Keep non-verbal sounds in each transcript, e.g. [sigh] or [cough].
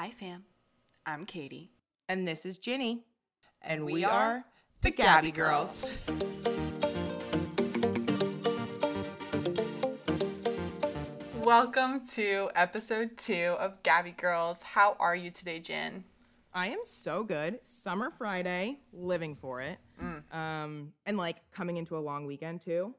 Hi, fam. I'm Katey. And this is Ginny. And we we, are are, the the Gabby Gabby Girls. Welcome to episode two of Gabby Girls. How are you today, Jen? I am so good. Summer Friday, living for it. Um, and like coming into a long weekend too.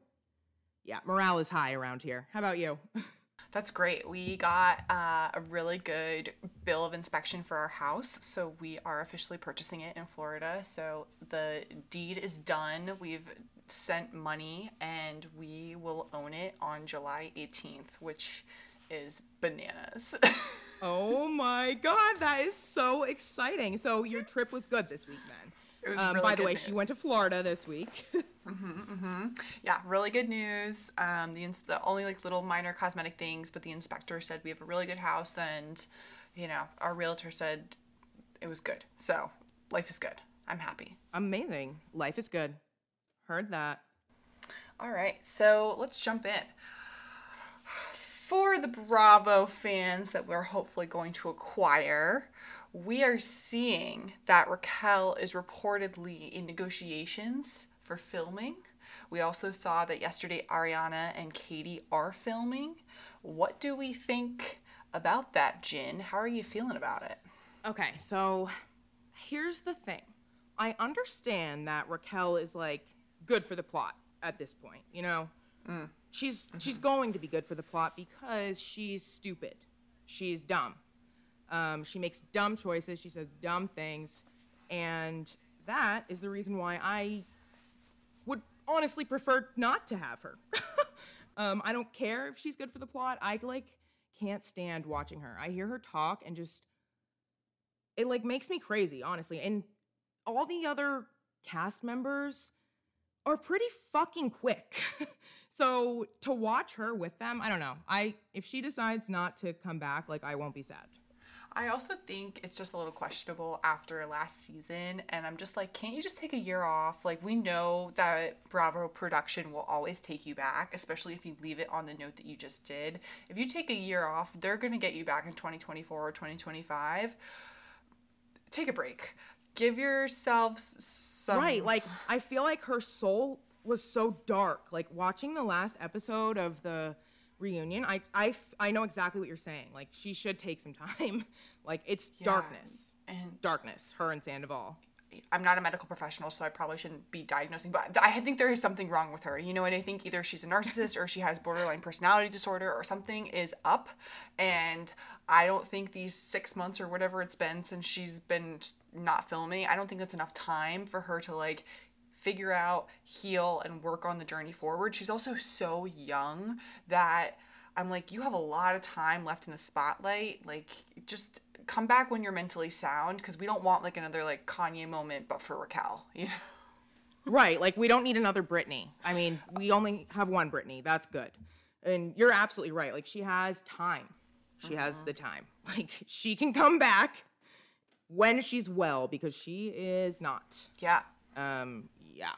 Yeah, morale is high around here. How about you? [laughs] That's great. We got uh, a really good bill of inspection for our house. So we are officially purchasing it in Florida. So the deed is done. We've sent money and we will own it on July 18th, which is bananas. [laughs] oh my god, that is so exciting. So your trip was good this week then. It was um, really by the way, she went to Florida this week. [laughs] yeah, really good news. Um, the, ins- the only like little minor cosmetic things, but the inspector said we have a really good house, and you know our realtor said it was good. So life is good. I'm happy. Amazing. Life is good. Heard that. All right, so let's jump in. For the Bravo fans that we're hopefully going to acquire, we are seeing that Raquel is reportedly in negotiations for filming. We also saw that yesterday Ariana and Katie are filming. What do we think about that, Jin? How are you feeling about it? Okay, so here's the thing. I understand that Raquel is like good for the plot at this point, you know? She's she's going to be good for the plot because she's stupid. She's dumb. Um, she makes dumb choices, she says dumb things, and that is the reason why I honestly prefer not to have her. [laughs] um, I don't care if she's good for the plot. I like can't stand watching her. I hear her talk and just it like makes me crazy, honestly. And all the other cast members are pretty fucking quick. [laughs] so to watch her with them, I don't know. I if she decides not to come back, like I won't be sad. I also think it's just a little questionable after last season. And I'm just like, can't you just take a year off? Like, we know that Bravo production will always take you back, especially if you leave it on the note that you just did. If you take a year off, they're going to get you back in 2024 or 2025. Take a break. Give yourselves some. Right, like I feel like her soul was so dark. Like watching the last episode of the reunion, I I f- I know exactly what you're saying. Like she should take some time. [laughs] like it's darkness. and- darkness, her and Sandoval. I'm not a medical professional, so I probably shouldn't be diagnosing, but I think there is something wrong with her. You know, and I think either she's a narcissist or she has borderline personality disorder or something is up. And I don't think these six months or whatever it's been since she's been not filming, I don't think that's enough time for her to like figure out, heal, and work on the journey forward. She's also so young that I'm like, you have a lot of time left in the spotlight. Like, just come back when you're mentally sound because we don't want like another like Kanye moment, but for Raquel, [laughs] you know? Right, like we don't need another Britney. I mean, we only have one Britney. That's good. And you're absolutely right. Like she has time. She has the time. [laughs] Like she can come back when she's well because she is not. Yeah. Um yeah.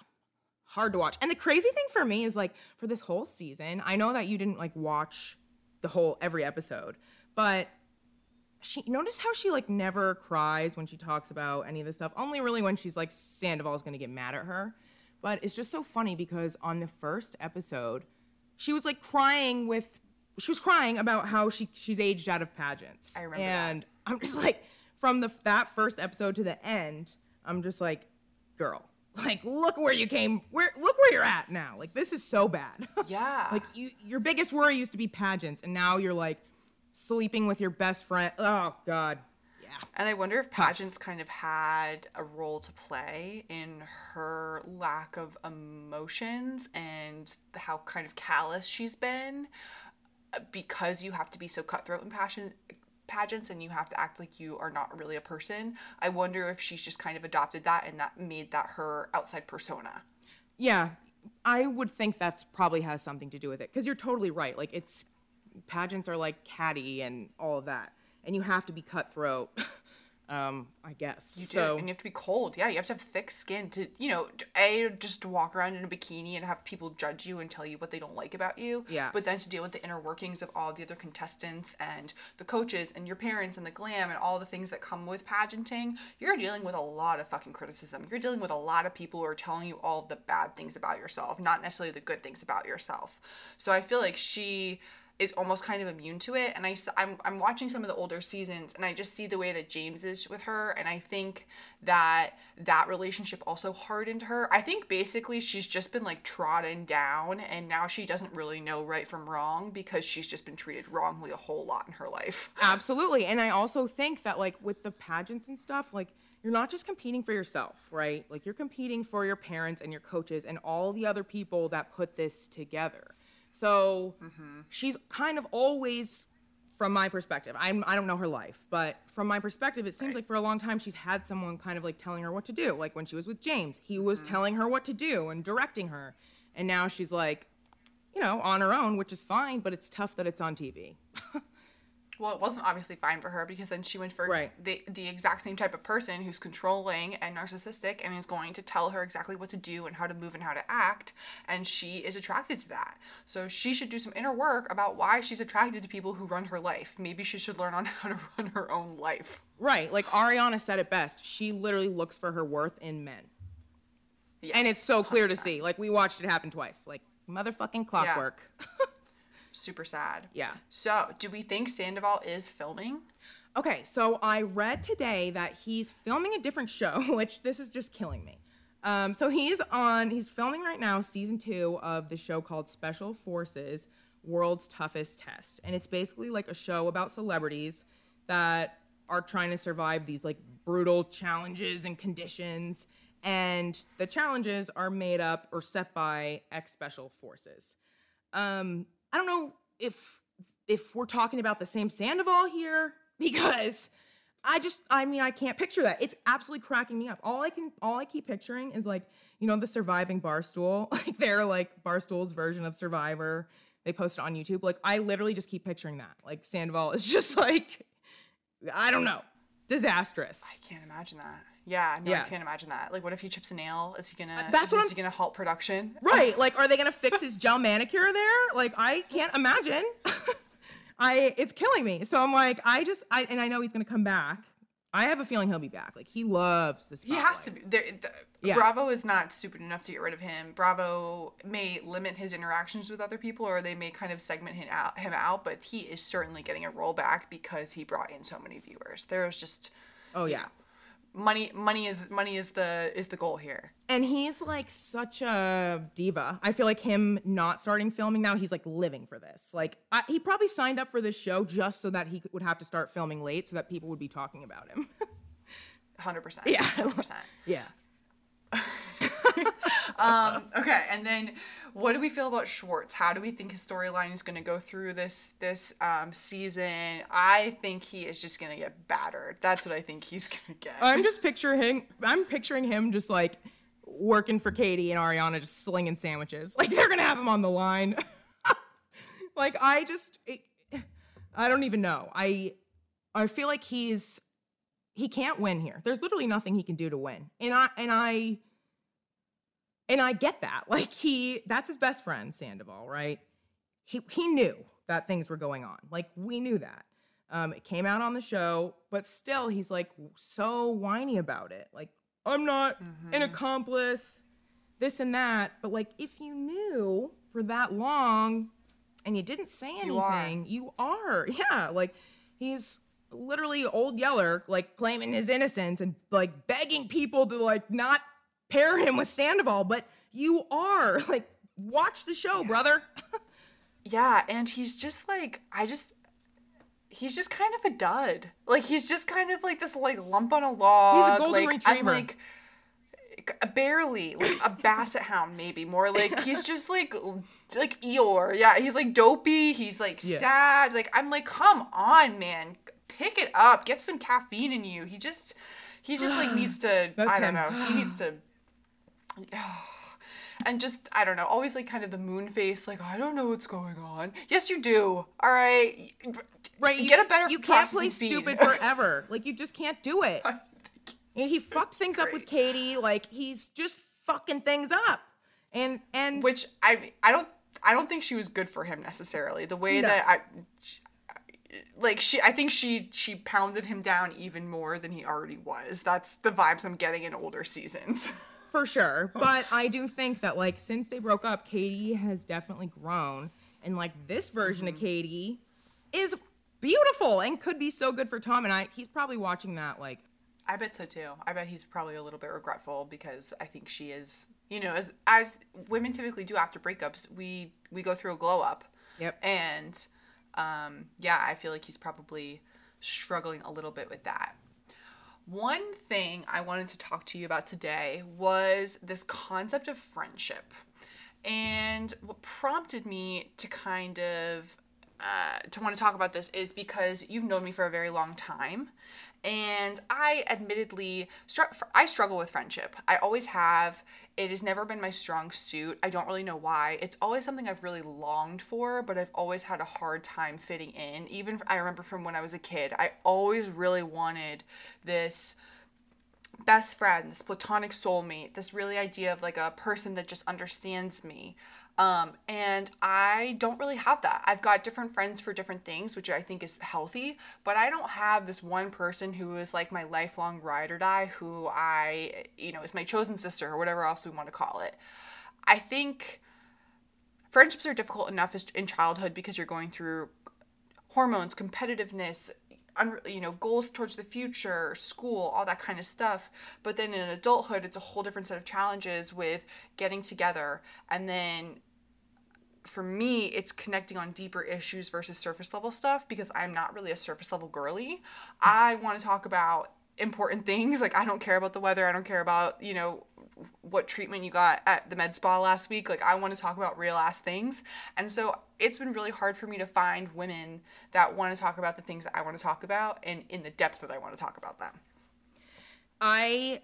Hard to watch. And the crazy thing for me is like for this whole season, I know that you didn't like watch the whole every episode, but she notice how she like never cries when she talks about any of this stuff. Only really when she's like Sandoval's gonna get mad at her. But it's just so funny because on the first episode, she was like crying with she was crying about how she she's aged out of pageants. I remember that. and I'm just like from the that first episode to the end, I'm just like, girl, like look where you came where look where you're at now. Like this is so bad. [laughs] Yeah. like you your biggest worry used to be pageants and now you're like sleeping with your best friend. Oh god. Yeah. And I wonder if pageants kind of had a role to play in her lack of emotions and how kind of callous she's been uh, because you have to be so cutthroat in passion pageants and you have to act like you are not really a person. I wonder if she's just kind of adopted that and that made that her outside persona. Yeah, I would think that's probably has something to do with it because you're totally right. Like it's pageants are like catty and all of that, and you have to be cutthroat [laughs] um, I guess. You do, and you have to be cold. Yeah, you have to have thick skin to, you know, a just walk around in a bikini and have people judge you and tell you what they don't like about you. Yeah. But then to deal with the inner workings of all the other contestants and the coaches and your parents and the glam and all the things that come with pageanting, you're dealing with a lot of fucking criticism. You're dealing with a lot of people who are telling you all the bad things about yourself, not necessarily the good things about yourself. So I feel like she is almost kind of immune to it and I, I'm, I'm watching some of the older seasons and i just see the way that james is with her and i think that that relationship also hardened her i think basically she's just been like trodden down and now she doesn't really know right from wrong because she's just been treated wrongly a whole lot in her life [laughs] Absolutely. And I also think that like with the pageants and stuff, like you're not just competing for yourself, right? Like you're competing for your parents and your coaches and all the other people that put this together. So mm-hmm. she's kind of always from my perspective. I'm I don't know her life, but from my perspective it seems like for a long time she's had someone kind of like telling her what to do. Like when she was with James, he was mm-hmm. telling her what to do and directing her. And now she's like you know, on her own, which is fine, but it's tough that it's on TV. [laughs] well it wasn't obviously fine for her because then she went for Right. the, the exact same type of person who's controlling and narcissistic and is going to tell her exactly what to do and how to move and how to act and she is attracted to that so she should do some inner work about why she's attracted to people who run her life maybe she should learn on [laughs] how to run her own life Right. Like Ariana said it best. She literally looks for her worth in men. yes, And it's so clear to 100%. see. Like we watched it happen twice. Like motherfucking clockwork. [laughs] super sad Yeah. so do we think sandoval is filming okay, so I read today that he's filming a different show, [laughs] which this is just killing me. Um, so he's on, he's filming right now season two of the show called Special Forces World's Toughest Test. And it's basically like a show about celebrities that are trying to survive these like brutal challenges and conditions. And the challenges are made up or set by ex special forces. Um, I don't know if if we're talking about the same Sandoval here [laughs] because I just I mean I can't picture that. It's absolutely cracking me up. All I can all I keep picturing is like, you know, the surviving barstool. [laughs] Like they're like Barstool's version of Survivor. They post it on YouTube. Like I literally just keep picturing that. Like Sandoval is [laughs] just like I don't know. Disastrous. I can't imagine that. Yeah, no, Yeah. I can't imagine that. Like, what if he chips a nail? Is he gonna? Uh, that's is, what is I'm- he gonna halt production? Right. [laughs] Like, are they gonna fix his gel manicure there? Like, I can't imagine. [laughs] I it's killing me. So I'm like, I just I and I know he's gonna come back. I have a feeling he'll be back. Like he loves this. He has to be. There, the, Yeah. Bravo is not stupid enough to get rid of him. Bravo may limit his interactions with other people, or they may kind of segment him out. Him out, but he is certainly getting a rollback because he brought in so many viewers. There's just Oh yeah. Money. Money is money is the is the goal here. And he's like such a diva. I feel like him not starting filming now, he's like living for this. Like I, he probably signed up for this show just so that he would have to start filming late, so that people would be talking about him. [laughs] Hundred percent. Yeah. Hundred percent. yeah. [laughs] Um, okay, and then what do we feel about Schwartz? How do we think his storyline is going to go through this this um, season? I think he is just going to get battered. That's what I think he's [laughs] going to get. I'm just picturing I'm picturing him just like working for Katie and Ariana just slinging sandwiches. [laughs] Like they're gonna have him on the line. [laughs] like I just I don't even know. I I feel like he's he can't win here. There's literally nothing he can do to win. And I and I and I get that. [laughs] Like he that's his best friend, Sandoval, right? He he knew that things were going on. Like we knew that. Um, it came out on the show, but still, he's like so whiny about it. Like, I'm not an accomplice, this and that. But like, if you knew for that long and you didn't say You are. anything, you are. [laughs] Yeah. Like, he's literally old Yeller, like claiming his innocence and like begging people to like not pair him with Sandoval. But you are. [laughs] Like, watch the show, brother. [laughs] Yeah, and he's just like I just he's just kind of a dud. Like he's just kind of like this like lump on a log. golden like I'm retriever. like barely like a basset hound maybe more like [laughs] he's just like like Eeyore. Yeah, he's like dopey, he's like Yeah. sad. Like I'm like come on, man. Pick it up. Get some caffeine in you. He just he just like [gasps] needs to That's I don't him. know. He needs to and just I don't know, always like kind of the moon face, like I don't know what's going on. Yes, you do. All right, right. You, get a better You can't play speed. stupid [laughs] forever. like you just can't do it. [laughs] And he fucked things up with Katie. Like he's just fucking things up. And and which I I don't I don't think she was good for him necessarily. The way No. that I like she I think she she pounded him down even more than he already was. That's the vibes I'm getting in older seasons. [laughs] for sure. [laughs] But I do think that like since they broke up, Katie has definitely grown, and like this version Mm-hmm. of Katie is beautiful and could be so good for Tom. And I he's probably watching that like I bet so too. I bet he's probably a little bit regretful because I think she is, you know, as as women typically do after breakups, we we go through a glow up. Yep. And um yeah, I feel like he's probably struggling a little bit with that. One thing I wanted to talk to you about today was this concept of friendship. And what prompted me to kind of uh, to want to talk about this is because you've known me for a very long time, and I admittedly str- I struggle with friendship. I always have. It has never been my strong suit. I don't really know why. It's always something I've really longed for, but I've always had a hard time fitting in. Even I remember from when I was a kid, I always really wanted this best friend, this platonic soulmate, this really idea of like a person that just understands me. Um, and I don't really have that. I've got different friends for different things, which I think is healthy, but I don't have this one person who is like my lifelong ride or die, who I, you know, is my chosen sister or whatever else we want to call it. I think friendships are difficult enough in childhood because you're going through hormones, competitiveness, you know, goals towards the future, school, all that kind of stuff. But then in adulthood, it's a whole different set of challenges with getting together. And then for me, it's connecting on deeper issues versus surface level stuff because I'm not really a surface level girly. I want to talk about important things. Like, I don't care about the weather. I don't care about, you know, what treatment you got at the med spa last week. Like, I want to talk about real ass things. And so it's been really hard for me to find women that want to talk about the things that I want to talk about and in the depth that I want to talk about them. I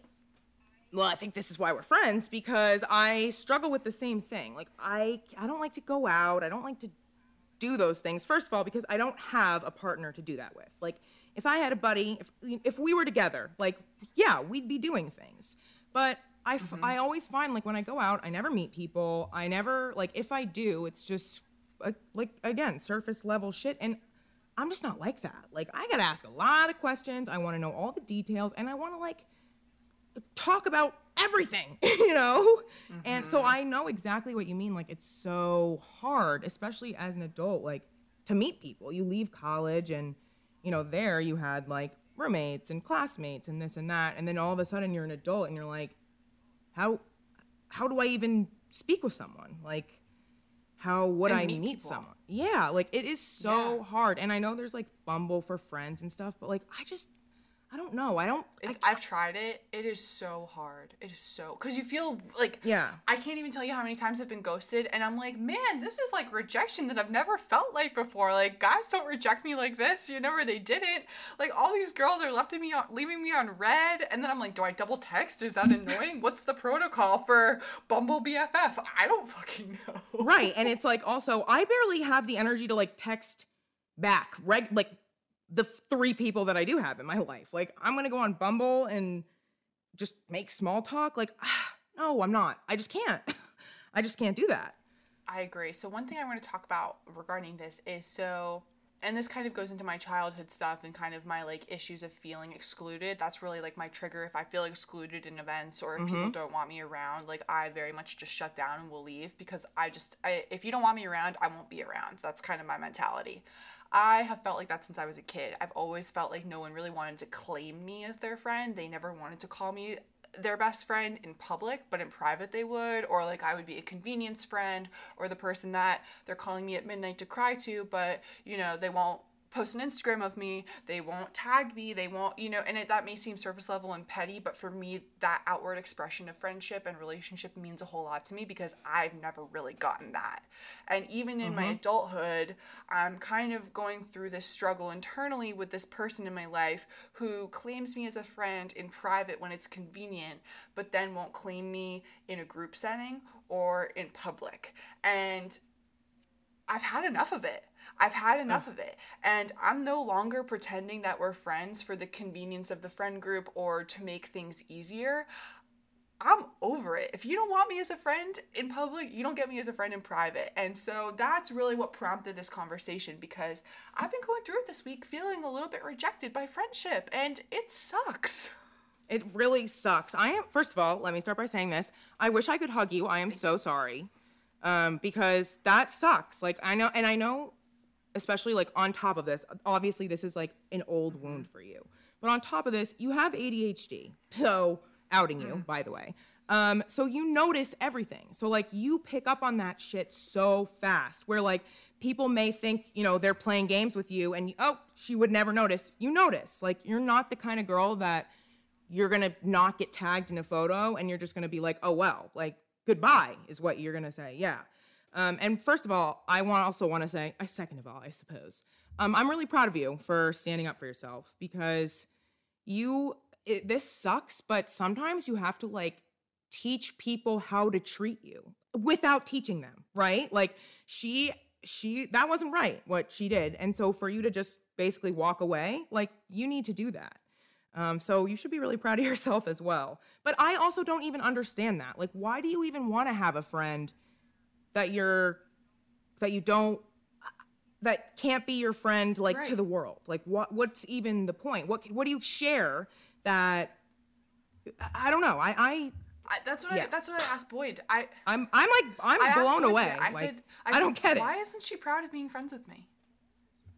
well, I think this is why we're friends because I struggle with the same thing. Like I I don't like to go out. I don't like to do those things. First of all, because I don't have a partner to do that with. Like if I had a buddy, if if we were together, like yeah, we'd be doing things. But I, f- I always find like when I go out, I never meet people. I never like if I do, it's just uh, like again surface level shit and I'm just not like that. Like I got to ask a lot of questions. I want to know all the details and I want to like talk about everything, [laughs] you know? And so I know exactly what you mean. Like, it's so hard, especially as an adult, like to meet people. You leave college and, you know, there you had like roommates and classmates and this and that. And then all of a sudden you're an adult and you're like, how, how do I even speak with someone? Like, how would And I meet meet, someone? Yeah, like it is so Yeah. hard. And I know there's like Bumble for friends and stuff, but like I just, I don't know. I don't. I I've tried it. It is so hard. It is so because you feel like Yeah. I can't even tell you how many times I've been ghosted, and I'm like, man, this is like rejection that I've never felt like before. Like guys don't reject me like this. You never they didn't. Like all these girls are left me on, leaving me on read, and then I'm like, do I double text? Is that annoying? [laughs] What's the protocol for Bumble BFF? I don't fucking know. right and it's like also i barely have the energy to like text back reg like the three people that i do have in my life like i'm gonna go on bumble and just make small talk like [sighs] no i'm not i just can't [laughs] i just can't do that I agree. So one thing I want to talk about regarding this is so and this kind of goes into my childhood stuff and kind of my like issues of feeling excluded. That's really like my trigger if I feel excluded in events or if people mm-hmm. don't want me around, like I very much just shut down and will leave because I just I if you don't want me around, I won't be around. That's kind of my mentality. I have felt like that since I was a kid. I've always felt like no one really wanted to claim me as their friend. They never wanted to call me their best friend in public, but in private they would, or like I would be a convenience friend or the person that they're calling me at midnight to cry to, but you know, they won't post an Instagram of me, they won't tag me, they won't, you know, and it, that may seem surface level and petty, but for me, that outward expression of friendship and relationship means a whole lot to me because I've never really gotten that. And even in my mm-hmm. adulthood, I'm kind of going through this struggle internally with this person in my life who claims me as a friend in private when it's convenient, but then won't claim me in a group setting or in public. And I've had enough of it. I've had enough of it. And I'm no longer pretending that we're friends for the convenience of the friend group or to make things easier. I'm over it. If you don't want me as a friend in public, you don't get me as a friend in private. And so that's really what prompted this conversation because I've been going through it this week feeling a little bit rejected by friendship and it sucks. It really sucks. I am, first of all, let me start by saying this. I wish I could hug you. I am so sorry. Um, because that sucks. Like, I know, and I know, especially like on top of this, obviously, this is like an old wound for you. But on top of this, you have ADHD. So, outing you, by the way. Um, so you notice everything. So like you pick up on that shit so fast where like people may think, you know, they're playing games with you and oh, she would never notice. You notice. Like you're not the kind of girl that you're to not get tagged in a photo and you're just to be like, "Oh well." Like goodbye is what you're to say. Yeah. Um, and first of all, I want also want to say, I second of all, I suppose, um, I'm really proud of you for standing up for yourself because you it, this sucks, but sometimes you have to like teach people how to treat you without teaching them, right? Like she she that wasn't right what she did. And so for you to just basically walk away, like you need to do that. Um, so you should be really proud of yourself as well. But I also don't even understand that. Like, why do you even want to have a friend that you're that you don't that can't be your friend like Right. to the world? Like, what what's even the point? What what do you share that? I- don't know. I I I, that's what I, that's what I asked Boyd. I I'm I'm like I'm I blown away. today. I Like, said I, I, don't get it. Why isn't she proud of being friends with me?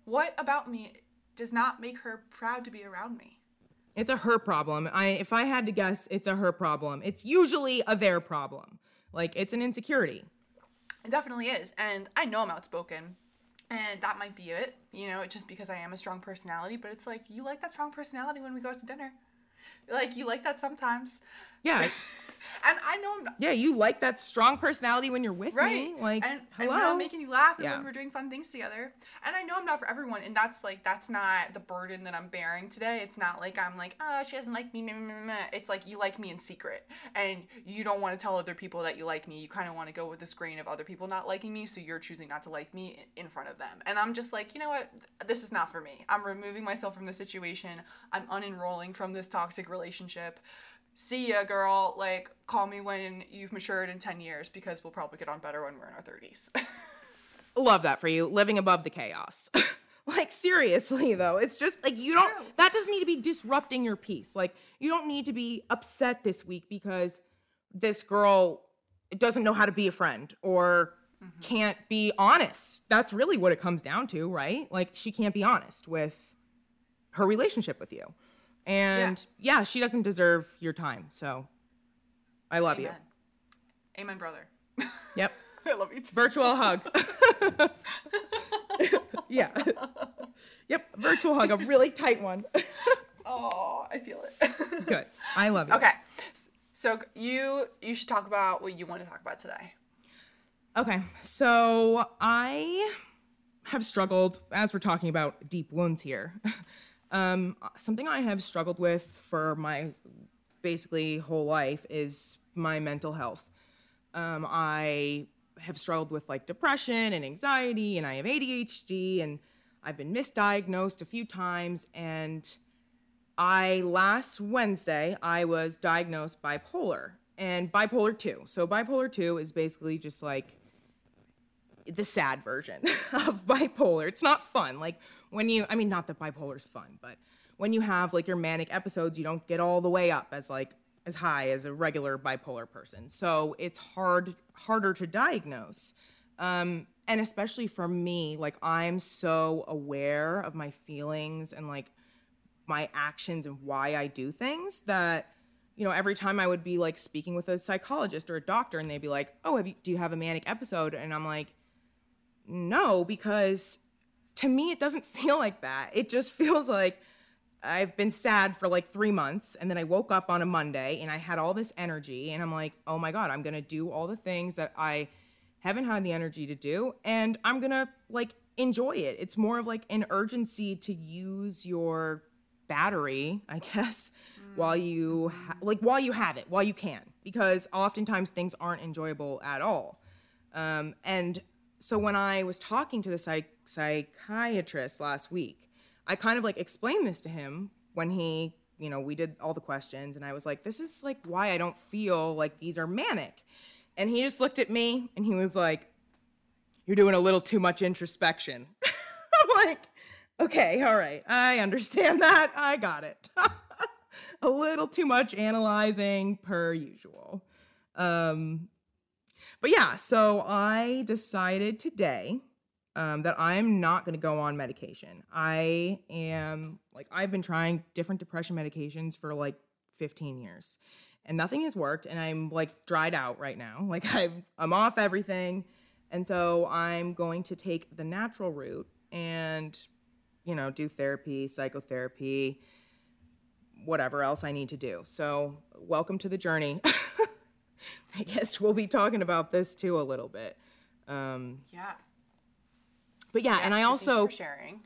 What about me does not make her proud to be around me? It's a her problem. I if I had to guess, it's a her problem. It's usually a their problem. Like it's an insecurity. It definitely is. And I know I'm outspoken. And that might be it, you know, just because I am a strong personality. But it's like, you like that strong personality when we go out to dinner. Like, you like that sometimes. Yeah. [laughs] And I know I'm not. Yeah, you like that strong personality when you're with Right. me. Like, and, and hello. when I'm making you laugh and Yeah. when we're doing fun things together. And I know I'm not for everyone. And that's like, that's not the burden that I'm bearing today. It's not like I'm like, oh, she doesn't like me. meh, meh, meh, meh." It's like you like me in secret. And you don't want to tell other people that you like me. You kind of want to go with the grain of other people not liking me. So you're choosing not to like me in front of them. And I'm just like, you know what? This is not for me. I'm removing myself from the situation. I'm unenrolling from this toxic relationship. See ya, girl. Like, call me when you've matured in 10 years because we'll probably get on better when we're in our 30s. [laughs] love that for you, living above the chaos. [laughs] like seriously though, it's just like you don't true. that doesn't need to be disrupting your peace. Like you don't need to be upset this week because this girl doesn't know how to be a friend or mm-hmm. can't be honest. That's really what it comes down to, right? Like she can't be honest with her relationship with you. And yeah, she doesn't deserve your time. So I love Amen. you. Amen, brother. [laughs] Yep. I love you too. Virtual hug. [laughs] [laughs] yeah. Yep. Virtual hug, a really tight one. Oh, I feel it. Good. I love you. okay. So you you should talk about what you want to talk about today. Okay. So I have struggled, as we're talking about deep wounds here, um, something I have struggled with for my basically whole life is my mental health. Um, I have struggled with like depression and anxiety, and I have ADHD, and I've been misdiagnosed a few times. And I last Wednesday I was diagnosed bipolar and bipolar 2. So bipolar 2 is basically just like the sad version [laughs] of bipolar. It's not fun. Like when you I mean not that bipolar is fun, but when you have like your manic episodes, you don't get all the way up as like as high as a regular bipolar person. So it's hard harder to diagnose. Um and especially for me, like I'm so aware of my feelings and like my actions and why I do things that you know every time I would be like speaking with a psychologist or a doctor and they'd be like, "Oh, you, do you have a manic episode?" and I'm like, "No," because to me it doesn't [laughs] feel like that. It just feels like I've been sad for like 3 months and then I woke up on a Monday and I had all this energy and I'm like, "Oh my god, I'm going to do all the things that I haven't had the energy to do and I'm going to like enjoy it." It's more of like an urgency to use your battery, I [laughs] guess, while you ha- like while you have it, while you can, because oftentimes things aren't enjoyable at all. Um, and so when I was talking to the psych- psychiatrist last week. I kind of like explained this to him when he, you know, we did all the questions and I was like, this is like why I don't feel like these are manic. And he just looked at me and he was like, you're doing a little too much introspection. [laughs] I'm like, okay, all right. I understand that. I got it. [laughs] a little too much analyzing per usual. Um, but yeah, so I decided today um, that I'm not going to go on medication. I am like, I've been trying different depression medications for like 15 years and nothing has worked. And I'm like dried out right now. [laughs] Like, I've, I'm off everything. And so I'm going to take the natural route and, you know, do therapy, psychotherapy, whatever else I need to do. So, welcome to the journey. [laughs] [laughs] I guess we'll be talking about this too a little bit. Um, Yeah. but yeah, and I so thank you also for sharing.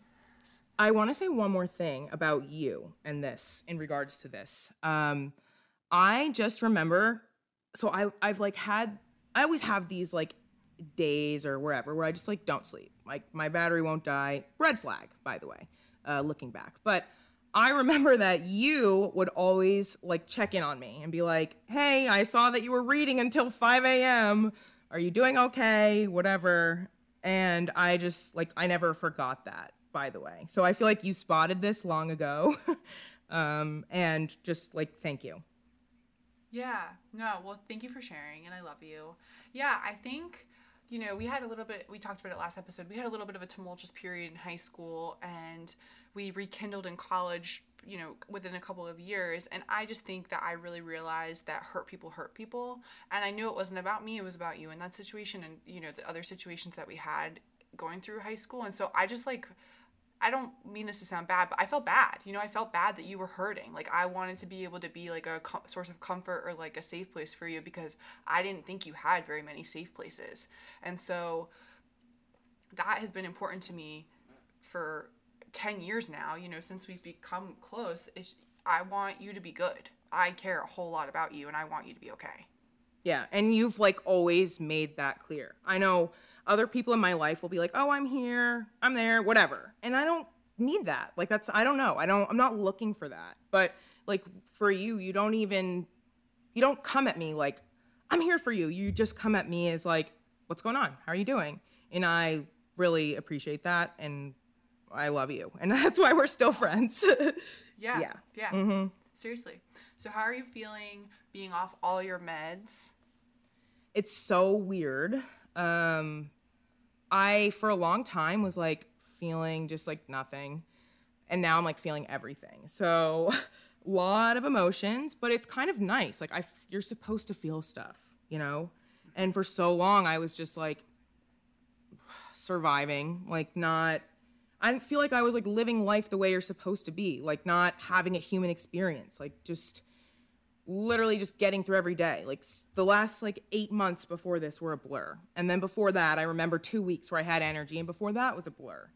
I want to say one more thing about you and this in regards to this. Um, I just remember, so I I've like had I always have these like days or wherever where I just like don't sleep. Like my battery won't die. Red flag, by the way, uh, looking back. But I remember that you would always like check in on me and be like, "Hey, I saw that you were reading until 5 a.m. Are you doing okay? Whatever." And I just like I never forgot that, by the way. So I feel like you spotted this long ago, [laughs] um, and just like thank you. Yeah. No, well, thank you for sharing, and I love you. Yeah, I think, you know, we had a little bit, we talked about it last episode, we had a little bit of a tumultuous period in high school, and we rekindled in college, you know, within a couple of years. And I just think that I really realized that hurt people hurt people. And I knew it wasn't about me, it was about you in that situation and, you know, the other situations that we had going through high school. And so I just like, I don't mean this to sound bad, but I felt bad. You know, I felt bad that you were hurting. Like I wanted to be able to be like a co- source of comfort or like a safe place for you because I didn't think you had very many safe places. And so that has been important to me for 10 years now, you know, since we've become close. I want you to be good. I care a whole lot about you and I want you to be okay. Yeah, and you've like always made that clear. I know other people in my life will be like, "Oh, I'm here, I'm there, whatever." And I don't need that. Like that's I don't know. I don't I'm not looking for that. But like for you, you don't even you don't come at me like, "I'm here for you." You just come at me as like, "What's going on? How are you doing?" And I really appreciate that and I love you. And [laughs] that's why we're still friends. [laughs] Yeah. Yeah. Yeah. Seriously. So, how are you feeling being off all your meds? it's so weird. Um, I for a long time was like feeling just like nothing, and now I'm like feeling everything. So, a [laughs] lot of emotions, but it's kind of nice. Like I, f- you're supposed to feel stuff, you know. And for so long, I was just like [sighs] surviving, like not. I didn't feel like I was like living life the way you're supposed to be, like not having a human experience, like just literally just getting through every day. Like the last like eight months before this were a blur. And then before that, I remember two weeks where I had energy, and before that was a blur.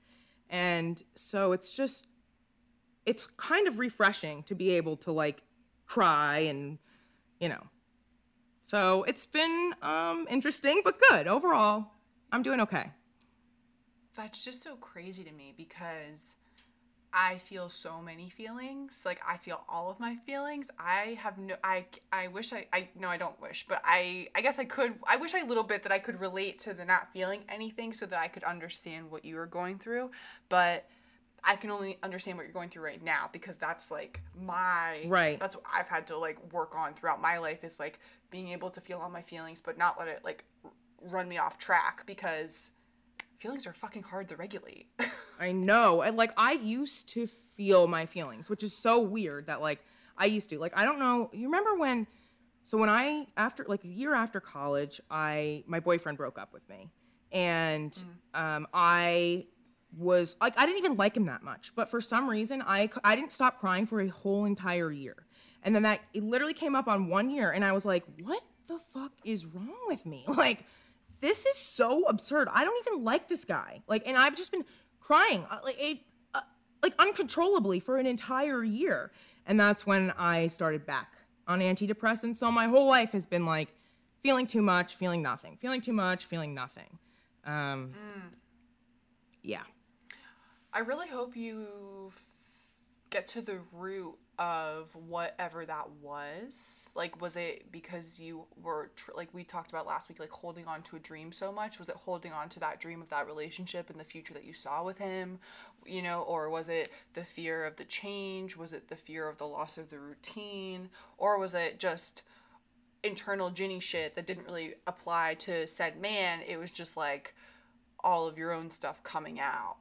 And so it's just, it's kind of refreshing to be able to like cry and, you know. So it's been um, interesting, but good. Overall, I'm doing okay. That's just so crazy to me because I feel so many feelings. Like I feel all of my feelings. I have no I I wish I I no I don't wish, but I I guess I could I wish I a little bit that I could relate to the not feeling anything so that I could understand what you are going through, but I can only understand what you're going through right now because that's like my Right. That's what I've had to like work on throughout my life is like being able to feel all my feelings but not let it like run me off track because feelings are fucking hard to regulate. [laughs] I know. And like I used to feel my feelings, which is so weird that like I used to. Like I don't know. You remember when so when I after like a year after college, I my boyfriend broke up with me. And um I was like I didn't even like him that much, but for some reason I I didn't stop crying for a whole entire year. And then that it literally came up on one year and I was like, "What the fuck is wrong with me?" [laughs] Like this is so absurd. I don't even like this guy. Like, and I've just been crying uh, like it, uh, like uncontrollably for an entire year. And that's when I started back on antidepressants. So my whole life has been like feeling too much, feeling nothing, feeling too much, feeling nothing. Um, yeah. I really hope you f- get to the root of whatever that was. Like, was it because you were, tr- like we talked about last week, like holding on to a dream so much? Was it holding on to that dream of that relationship and the future that you saw with him? You know, or was it the fear of the change? Was it the fear of the loss of the routine? Or was it just internal Ginny shit that didn't really apply to said man? It was just like all of your own stuff coming out.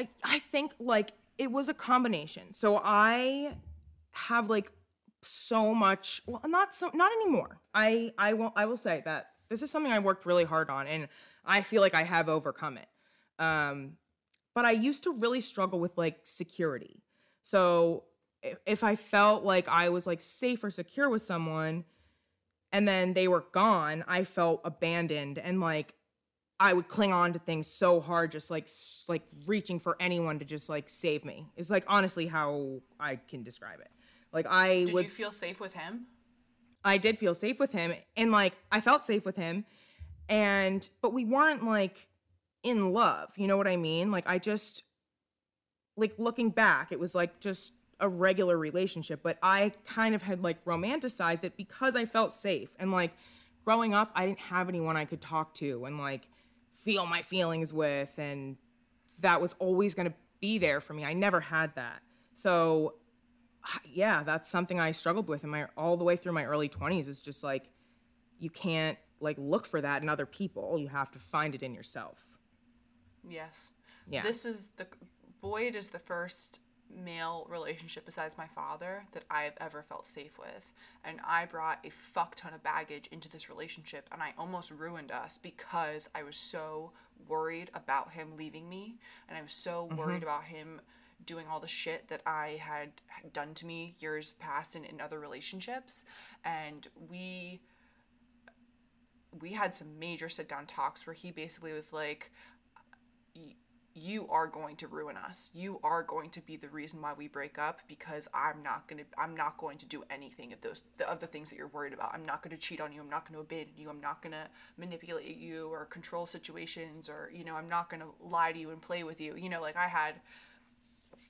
I, I think like it was a combination. So I have like so much well not so not anymore. I I will I will say that this is something I worked really hard on and I feel like I have overcome it. Um but I used to really struggle with like security. So if, I felt like I was like safe or secure with someone and then they were gone, I felt abandoned and like I would cling on to things so hard, just like like reaching for anyone to just like save me. Is like honestly how I can describe it. Like I Did would, you feel safe with him? I did feel safe with him, and like I felt safe with him, and but we weren't like in love. You know what I mean? Like I just like looking back, it was like just a regular relationship, but I kind of had like romanticized it because I felt safe. And like growing up, I didn't have anyone I could talk to and like feel my feelings with and that was always going to be there for me. I never had that. So yeah, that's something I struggled with in my all the way through my early 20s is just like you can't like look for that in other people. You have to find it in yourself. Yes. Yeah. This is the Boyd is the first male relationship besides my father that I've ever felt safe with. And I brought a fuck ton of baggage into this relationship and I almost ruined us because I was so worried about him leaving me and I was so worried mm-hmm. about him doing all the shit that I had done to me years past in, in other relationships. And we we had some major sit down talks where he basically was like, you are going to ruin us. You are going to be the reason why we break up because I'm not going to I'm not going to do anything of those of the things that you're worried about. I'm not going to cheat on you. I'm not going to abandon you. I'm not going to manipulate you or control situations or you know, I'm not going to lie to you and play with you. You know, like I had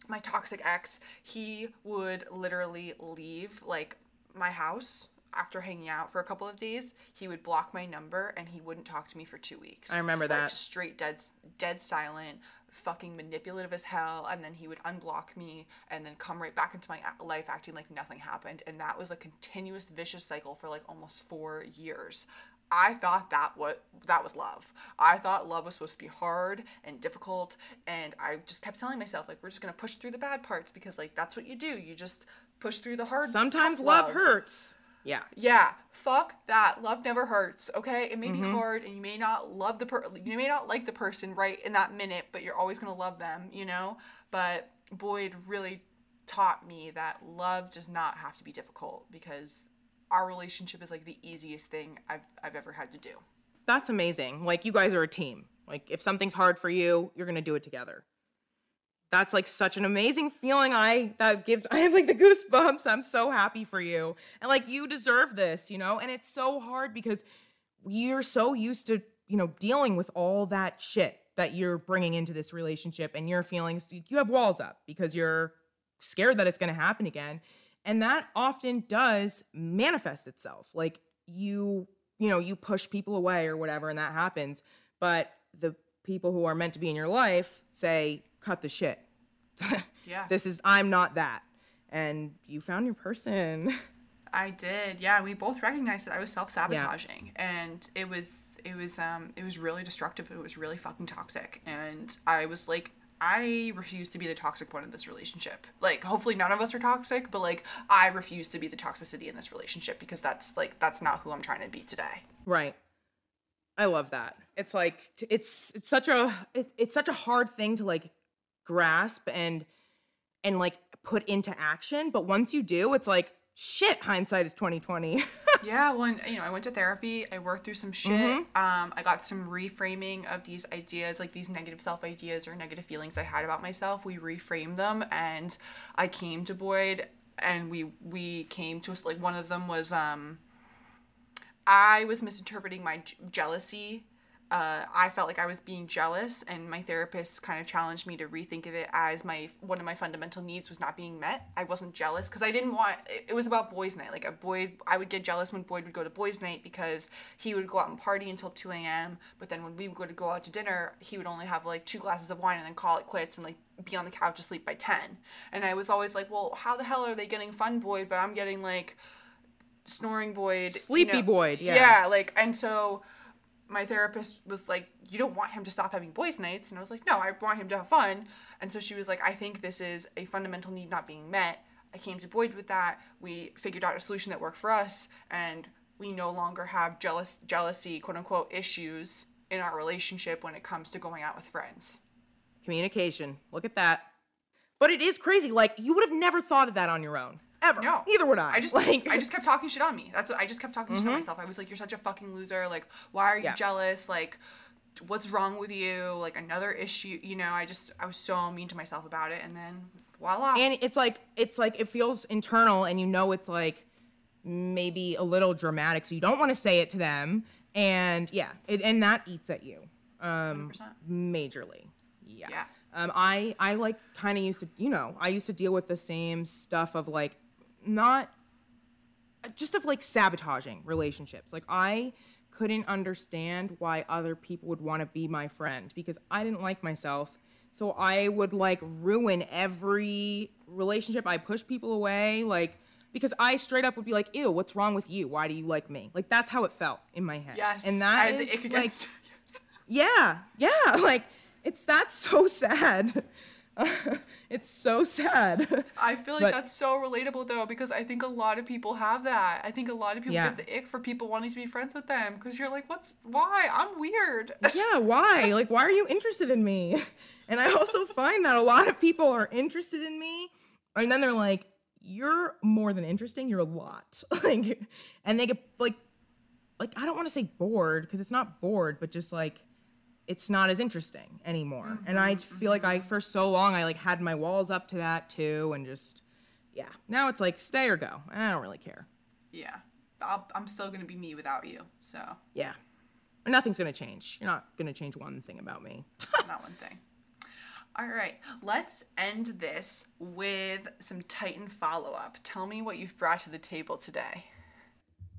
my toxic ex, he would literally leave like my house after hanging out for a couple of days. He would block my number and he wouldn't talk to me for two weeks. I remember Like, that. straight dead, dead silent, fucking manipulative as hell. And then he would unblock me and then come right back into my life acting like nothing happened. And that was a continuous vicious cycle for like almost four years. I thought that what that was love. I thought love was supposed to be hard and difficult, and I just kept telling myself like we're just gonna push through the bad parts because like that's what you do. You just push through the hard. Sometimes tough love hurts. Yeah. Yeah, fuck that. Love never hurts. Okay, it may be mm-hmm. hard, and you may not love the per. You may not like the person right in that minute, but you're always gonna love them. You know. But Boyd really taught me that love does not have to be difficult because our relationship is like the easiest thing I've I've ever had to do. That's amazing. Like you guys are a team. Like if something's hard for you, you're going to do it together. That's like such an amazing feeling. I that gives [laughs] I have like the goosebumps. I'm so happy for you. And like you deserve this, you know? And it's so hard because you're so used to, you know, dealing with all that shit that you're bringing into this relationship and your feelings you have walls up because you're scared that it's going to happen again. And that often does manifest itself. Like you, you know, you push people away or whatever and that happens, but the people who are meant to be in your life say cut the shit. [laughs] Yeah. this is I'm not that. And you found your person. I did. Yeah, we both recognized that I was self-sabotaging and it was it was um it was really destructive. It was really fucking toxic and I was like I refuse to be the toxic one in this relationship. Like hopefully none of us are toxic, but like I refuse to be the toxicity in this relationship because that's like that's not who I'm trying to be today. Right. I love that. It's like it's it's such a it, it's such a hard thing to like grasp and and like put into action, but once you do, it's like shit, hindsight is 2020. [laughs] Yeah, well, and, you know, I went to therapy. I worked through some shit. Um, I got some reframing of these ideas, like these negative self ideas or negative feelings I had about myself. We reframed them, and I came to Boyd, and we we came to us like one of them was um, I was misinterpreting my j- jealousy uh, I felt like I was being jealous, and my therapist kind of challenged me to rethink of it as my one of my fundamental needs was not being met. I wasn't jealous because I didn't want. It, was about boys' night. Like a boy, I would get jealous when Boyd would go to boys' night because he would go out and party until two a.m. But then when we would go to go out to dinner, he would only have like two glasses of wine and then call it quits and like be on the couch asleep by ten. And I was always like, well, how the hell are they getting fun Boyd, but I'm getting like snoring Boyd, you Sleepy know- Boyd, yeah. yeah, like and so my therapist was like, You don't want him to stop having boys' nights. And I was like, No, I want him to have fun. And so she was like, I think this is a fundamental need not being met. I came to Boyd with that. We figured out a solution that worked for us, and we no longer have jealous jealousy, quote unquote, issues in our relationship when it comes to going out with friends. Communication. Look at that. But it is crazy. Like you would have never thought of that on your own. Ever. No, Neither would I. I just, [laughs] like Mm-hmm. I just kept talking shit on me. That's what I just kept talking shit on myself. I was like, "You're such a fucking loser. Like, why are you Yeah. jealous? Like, what's wrong with you? Like, another issue. You know, I just, I was so mean to myself about it, and then voila. and it's like it's like it feels internal and you know it's like maybe a little dramatic so you don't want to say it to them and yeah it, and that eats at you um 100%. majorly yeah, Yeah. um i i like kind of used to you know i used to deal with the same stuff of like not just of like sabotaging relationships. Like i couldn't understand why other people would want to be my friend because i didn't like myself. So i would like ruin every relationship. I push people away like because i straight up would be like ew what's wrong with you? Why do you like me? Like that's how it felt in my head. Yes, and that is like [laughs] yeah yeah [laughs] like it's that's so [laughs] sad [laughs] it's so sad [laughs] I feel like But- that's so relatable though because I think a lot of people have that. I think a lot of people Yeah. get the ick for people wanting to be friends with them because you're like, what's why? I'm weird. [laughs] yeah why like why are you interested in me and i also find that a lot of people are interested in me and then they're like you're more than interesting you're a lot like and they get like like i don't want to say bored because it's not bored but just like it's not as interesting anymore. And i mm-hmm, feel like i mm-hmm. for so long i like had my walls up to that too and just yeah. Now it's like stay or go. And i don't really care. Yeah, I'll, I'm still gonna be me without you. So. Yeah. Nothing's gonna change. You're not gonna change one thing about me. [laughs] Not one thing. All right, let's end this with some Titan follow up. Tell me what you've brought to the table today.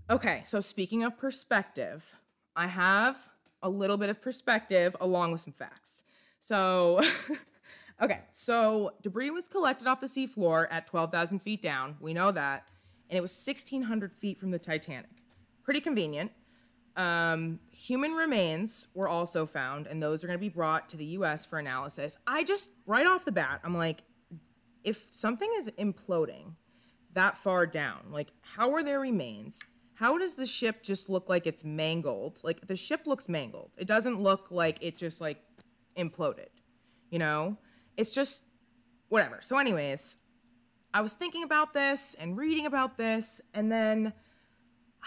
Okay, so speaking of perspective, I have a little bit of perspective along with some facts. So, [laughs] okay, so debris was collected off the seafloor at 12,000 feet down. We know that. And it was 1,600 feet from the Titanic. Pretty convenient. Um, human remains were also found, and those are going to be brought to the US for analysis. I just, right off the bat, I'm like, if something is imploding that far down, like, how are there remains? How does the ship just look like it's mangled? Like, the ship looks mangled. It doesn't look like it just, like, imploded, you know? It's just whatever. So, anyways, I was thinking about this and reading about this, and then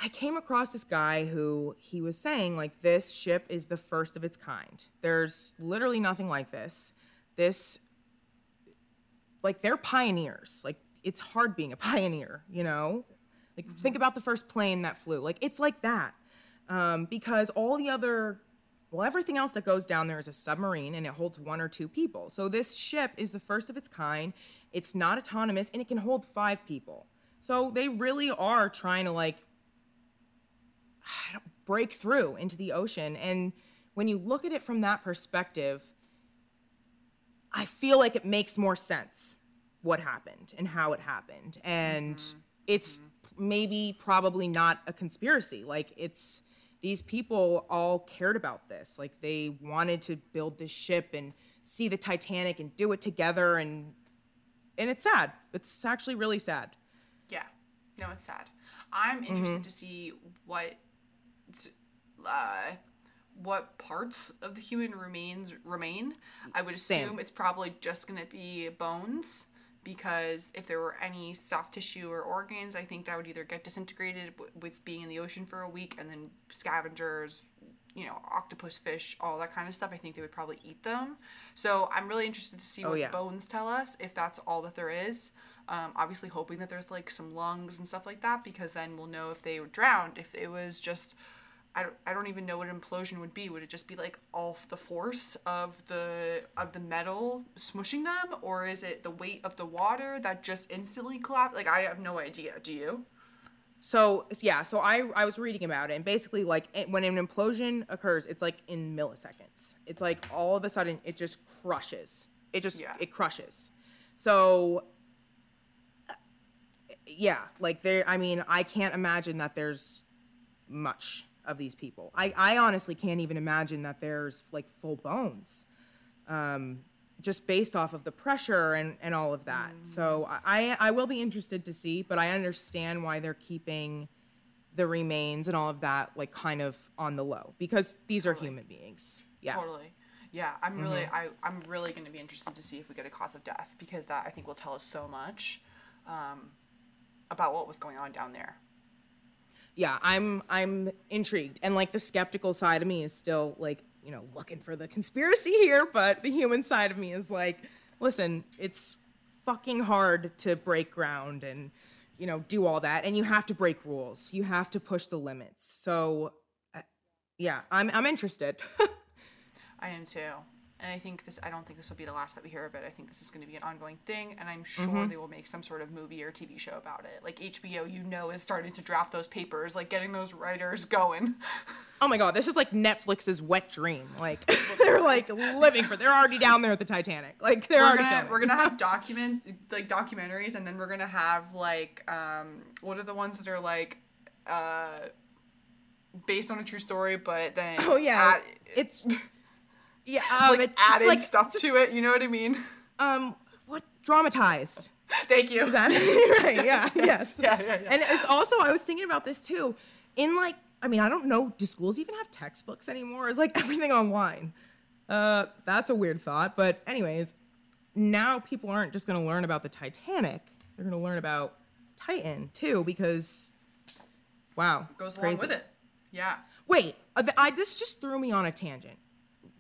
I came across this guy who he was saying, like, this ship is the first of its kind. There's literally nothing like this. This, like, they're pioneers. Like, it's hard being a [laughs] pioneer, you know? Like, mm-hmm. think about the first plane that flew. Like, it's like that. Um, because all the other, well, everything else that goes down there is a submarine and it holds one or two people. So this ship is the first of its kind. It's not autonomous and it can hold five people. So they really are trying to, like, [sighs] I don't- break through into the ocean. And when you look at it from that perspective, I feel like it makes more sense what happened and how it happened. And mm-hmm. it's mm-hmm. Maybe probably not a conspiracy. Like it's these people all cared about this. Like they wanted to build this ship and see the Titanic and do it together and and it's sad. It's actually really sad. Yeah, no, it's sad. I'm Mm-hmm. interested to see what, uh, what parts of the human remains remain. I would Same. assume it's probably just gonna be bones because if there were any soft tissue or organs, I think that would either get disintegrated w- with being in the ocean for a week and then scavengers. You know, octopus, fish, all that kind of stuff. I think they would probably eat them. So I'm really interested to see what Oh, yeah. the bones tell us if that's all that there is. Um, obviously, hoping that there's like some lungs and stuff like that because then we'll know if they were drowned. If it was just I don't, I don't even know what an implosion would be. Would it just be like all the force of the of the metal smushing them, or is it the weight of the water that just instantly collapse? Like I have no idea. Do you? So yeah, so I I was reading about it, and basically like it, when an implosion occurs, it's like in milliseconds. It's like all of a sudden it just crushes. It just Yeah. it crushes. So yeah, like there. I mean, I can't imagine that there's much of these people. I I honestly can't even imagine that there's like full bones. Um, just based off of the pressure and, and all of that. So I, I will be interested to see, but I understand why they're keeping the remains and all of that like kind of on the low because these are human beings. Yeah. Totally. Yeah, I'm really I I'm really going to be interested to see if we get a cause of death because that I think will tell us so much um, about what was going on down there. Yeah, I'm I'm intrigued. And like the skeptical side of me is still like, you know, looking for the conspiracy here, but the human side of me is like, listen, it's fucking hard to break ground and you know, do all that and you have to break rules. You have to push the limits. So uh, yeah, I'm I'm interested. [laughs] I am too. And I think this I don't think this will be the last that we hear of it. I think this is going to be an ongoing thing and I'm sure Mm-hmm. they will make some sort of movie or TV show about it. Like HBO, you know, is starting to draft those papers, like getting those writers going. [laughs] oh my god, this is like Netflix's wet dream. Like [laughs] they're like living for they're already down there at the Titanic. Like they're we're already gonna we're gonna have [laughs] document like documentaries and then we're gonna have like um what are the ones that are like uh based on a true story but then Oh yeah, add- it's yeah, [laughs] um, like it's, it's like stuff to it you know what i mean um what dramatized. [laughs] thank you Is that [laughs] right? Yeah, yes. Yeah, yeah, yeah. And it's also I was thinking about this too. In like, I mean, I don't know, do schools even have textbooks anymore? Is like everything online? Uh, that's a weird thought. But anyways, now people aren't just gonna learn about the Titanic. They're gonna learn about Titan too because, wow, goes along with it yeah Wait, uh, I, this just threw me on a tangent,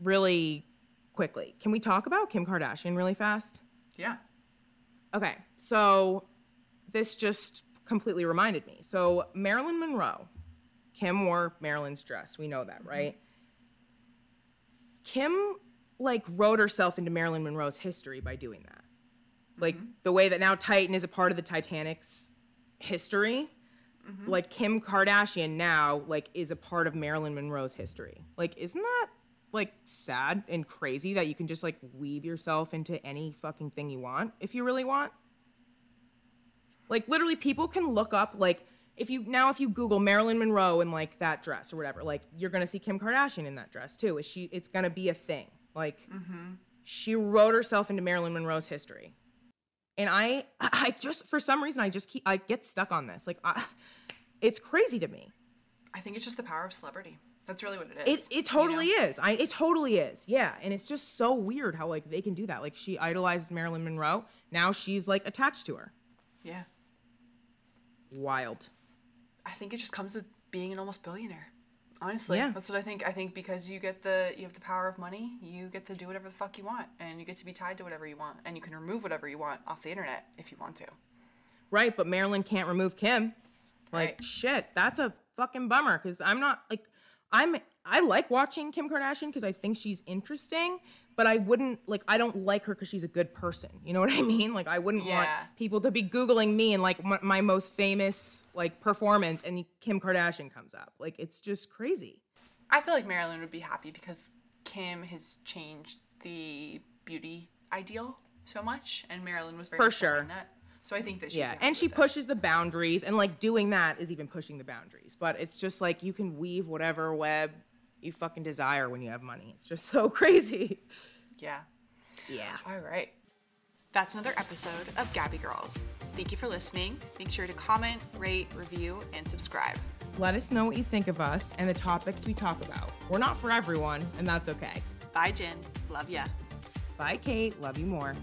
really quickly. Can we talk about Kim Kardashian really fast? yeah Okay, so this just completely reminded me. So Marilyn Monroe, Kim wore Marilyn's dress. We know that, mm-hmm. right? Kim like wrote herself into Marilyn Monroe's history by doing that. Like mm-hmm. the way that now Titan is a part of the Titanic's history. Mm-hmm. Like Kim Kardashian now like is a part of Marilyn Monroe's history. Like isn't that like sad and crazy that you can just like weave yourself into any fucking thing you want if you really want? Like literally people can look up like if you now if you google Marilyn Monroe and like that dress or whatever, like you're going to see Kim Kardashian in that dress too. Is she it's going to be a thing. Like mm-hmm. she wrote herself into Marilyn Monroe's history. And I I just for some reason I just keep I get stuck on this. Like I, it's crazy to me. i think it's just the power of celebrity that's really what it is it it totally is. I it totally is. Yeah, and it's just so weird how like they can do that. Like she idolizes Marilyn Monroe. Now she's like attached to her. yeah Wild. i think it just comes with being an almost billionaire honestly Yeah. that's what i think i think because you get the you have the power of money you get to do whatever the fuck you want and you get to be tied to whatever you want and you can remove whatever you want off the internet if you want to Right, but Marilyn can't remove Kim. Like Right. shit, that's a fucking bummer cuz I'm not like I'm I like watching Kim Kardashian cuz I think she's interesting, but I wouldn't like I don't like her cuz she's a good person. You know what I [laughs] mean? Like I wouldn't want people to be googling me and like my, my most famous like performance and Kim Kardashian comes up. Like it's just crazy. I feel like Marilyn would be happy because Kim has changed the beauty ideal so much, and Marilyn was very For sure. that. So I think that she Yeah, and she pushes the boundaries, and like doing that is even pushing the boundaries. But it's just like you can weave whatever web you fucking desire when you have money. It's just [laughs] so crazy. Yeah. Yeah. All right. That's another episode of Gabby Girls. Thank you for listening. Make sure to comment, rate, review, and subscribe. Let us know what you think of us and the topics we talk about. We're not for everyone, and that's okay. Bye, Jen. Love ya. Bye, Kate. Love you more.